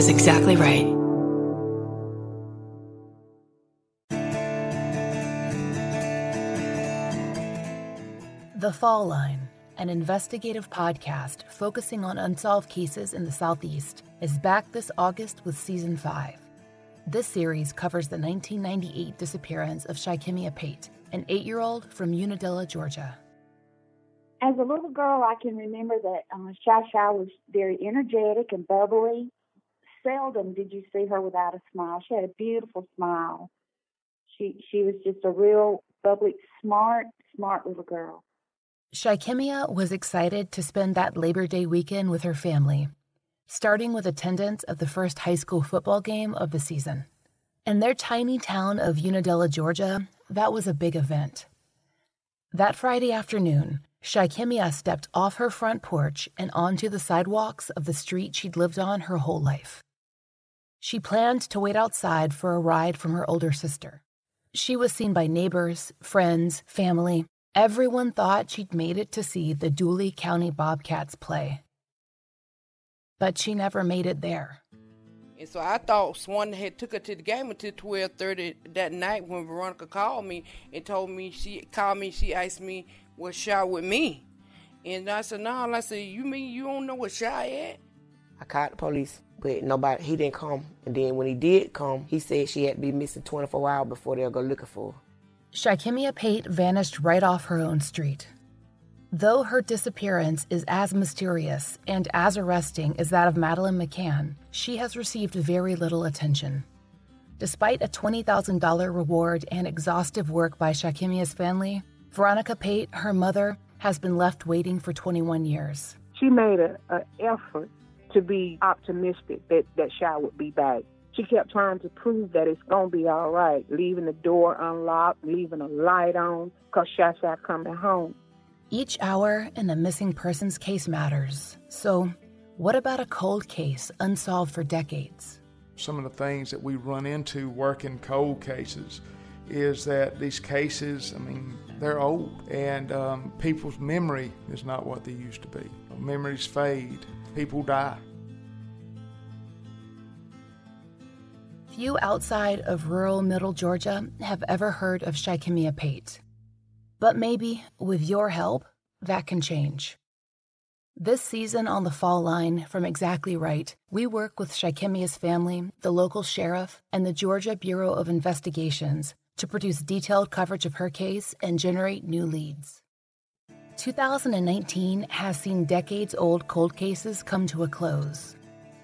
is exactly right. The Fall Line, an investigative podcast focusing on unsolved cases in the Southeast, is back this August with season 5. This series covers the 1998 disappearance of Shy'Kemmia Pate, an eight year old from Unadilla, Georgia. As a little girl, I can remember that uh, Shy Shy was very energetic and bubbly. Seldom did you see her without a smile. She had a beautiful smile. She she was just a real bubbly, smart, smart little girl. Shy'Kemmia was excited to spend that Labor Day weekend with her family, starting with attendance of the first high school football game of the season. In their tiny town of Unadilla, Georgia, that was a big event. That Friday afternoon, Shy'Kemmia stepped off her front porch and onto the sidewalks of the street she'd lived on her whole life. She planned to wait outside for a ride from her older sister. She was seen by neighbors, friends, family, Everyone thought she'd made it to see the Dooly County Bobcats play. But she never made it there. And so I thought Swan had took her to the game until twelve thirty that night when Veronica called me and told me she called me. She asked me what Shy with me, and I said no. I said you mean you don't know what Shy at? I called the police, but nobody. He didn't come. And then when he did come, he said she had to be missing twenty four hours before they'll go looking for her. Shy'Kemmia Pate vanished right off her own street. Though her disappearance is as mysterious and as arresting as that of Madeleine McCann, she has received very little attention. Despite a $20,000 reward and exhaustive work by Shy'Kemmia's family, Veronica Pate, her mother, has been left waiting for 21 years. She made an effort to be optimistic that, that Shy would be back. She kept trying to prove that it's going to be all right, leaving the door unlocked, leaving a light on, because Shy Shy coming home. Each hour in a missing persons case matters. So, what about a cold case unsolved for decades? Some of the things that we run into working cold cases is that these cases, I mean, they're old, and um, people's memory is not what they used to be. Memories fade, people die. Few outside of rural middle Georgia have ever heard of Shy'Kemmia Pate. But maybe, with your help, that can change. This season on the Fall Line from Exactly Right, we work with Shy'Kemmia's family, the local sheriff, and the Georgia Bureau of Investigations to produce detailed coverage of her case and generate new leads. 2019 has seen decades old cold cases come to a close.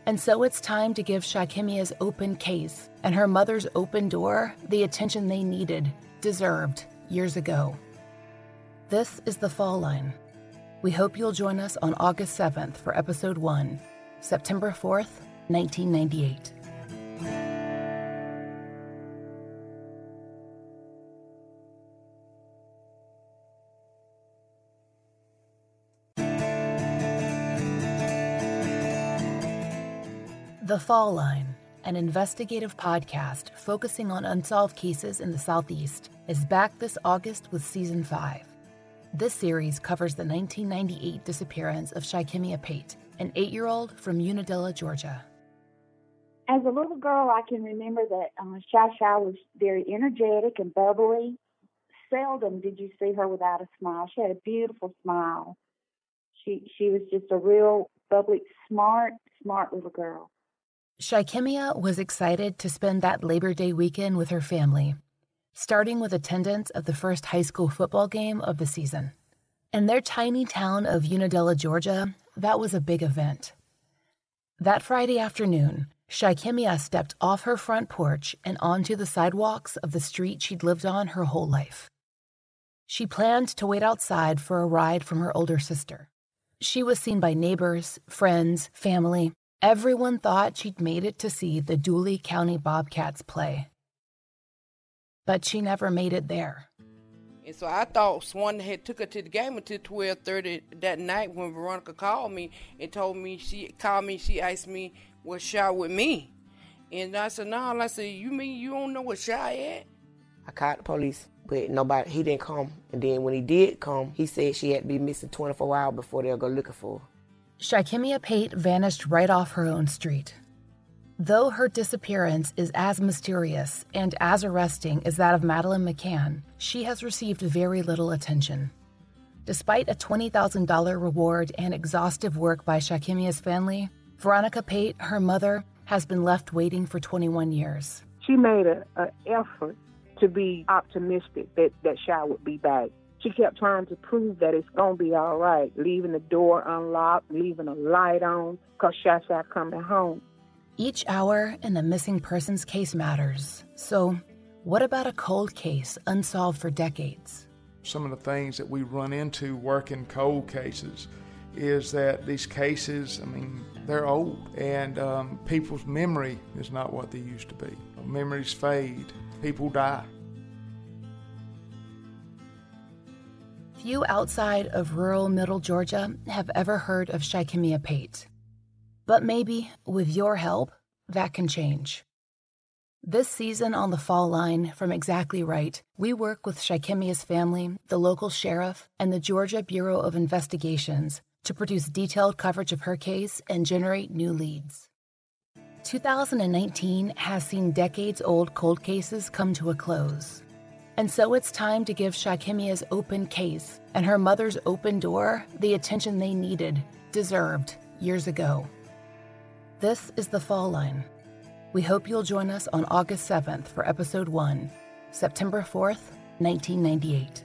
And so it's time to give Shy'Kemmia's open case and her mother's open door the attention they needed, deserved, years ago. This is The Fall Line. We hope you'll join us on August 7th for Episode 1, September 4th, 1998. The Fall Line, an investigative podcast focusing on unsolved cases in the Southeast, is back this August with season 5. This series covers the 1998 disappearance of Shy'Kemmia Pate, an eight year old from Unadilla, Georgia. As a little girl, I can remember that uh, Shy Shy was very energetic and bubbly. Seldom did you see her without a smile. She had a beautiful smile. She she was just a real bubbly, smart, smart little girl. Shy'Kemmia was excited to spend that Labor Day weekend with her family, starting with attendance of the first high school football game of the season. In their tiny town of Unadilla, Georgia, that was a big event. That Friday afternoon, Shy'Kemmia stepped off her front porch and onto the sidewalks of the street she'd lived on her whole life. She planned to wait outside for a ride from her older sister. She was seen by neighbors, friends, family, Everyone thought she'd made it to see the Dooly County Bobcats play. But she never made it there. And so I thought Swan had took her to the game until twelve thirty that night when Veronica called me and told me she called me. She asked me what Shy with me, and I said no. I said you mean you don't know what Shy at? I called the police, but nobody. He didn't come. And then when he did come, he said she had to be missing twenty four hours before they'll go looking for her. Shy'Kemmia Pate vanished right off her own street. Though her disappearance is as mysterious and as arresting as that of Madeleine McCann, she has received very little attention. Despite a $20,000 reward and exhaustive work by Shy'Kemmia's family, Veronica Pate, her mother, has been left waiting for 21 years. She made an effort to be optimistic that, that Shy would be back. She kept trying to prove that it's going to be all right, leaving the door unlocked, leaving a light on, because Shy Shy coming home. Each hour in the missing persons case matters. So, what about a cold case unsolved for decades? Some of the things that we run into working cold cases is that these cases, I mean, they're old, and um, people's memory is not what they used to be. Memories fade, people die. Few outside of rural middle Georgia have ever heard of Shy'Kemmia Pate. But maybe, with your help, that can change. This season on the Fall Line from Exactly Right, we work with Shy'Kemmia's family, the local sheriff, and the Georgia Bureau of Investigations to produce detailed coverage of her case and generate new leads. 2019 has seen decades old cold cases come to a close. And so it's time to give Shy'Kemmia's open case and her mother's open door the attention they needed, deserved, years ago. This is The Fall Line. We hope you'll join us on August 7th for Episode 1, September 4th, 1998.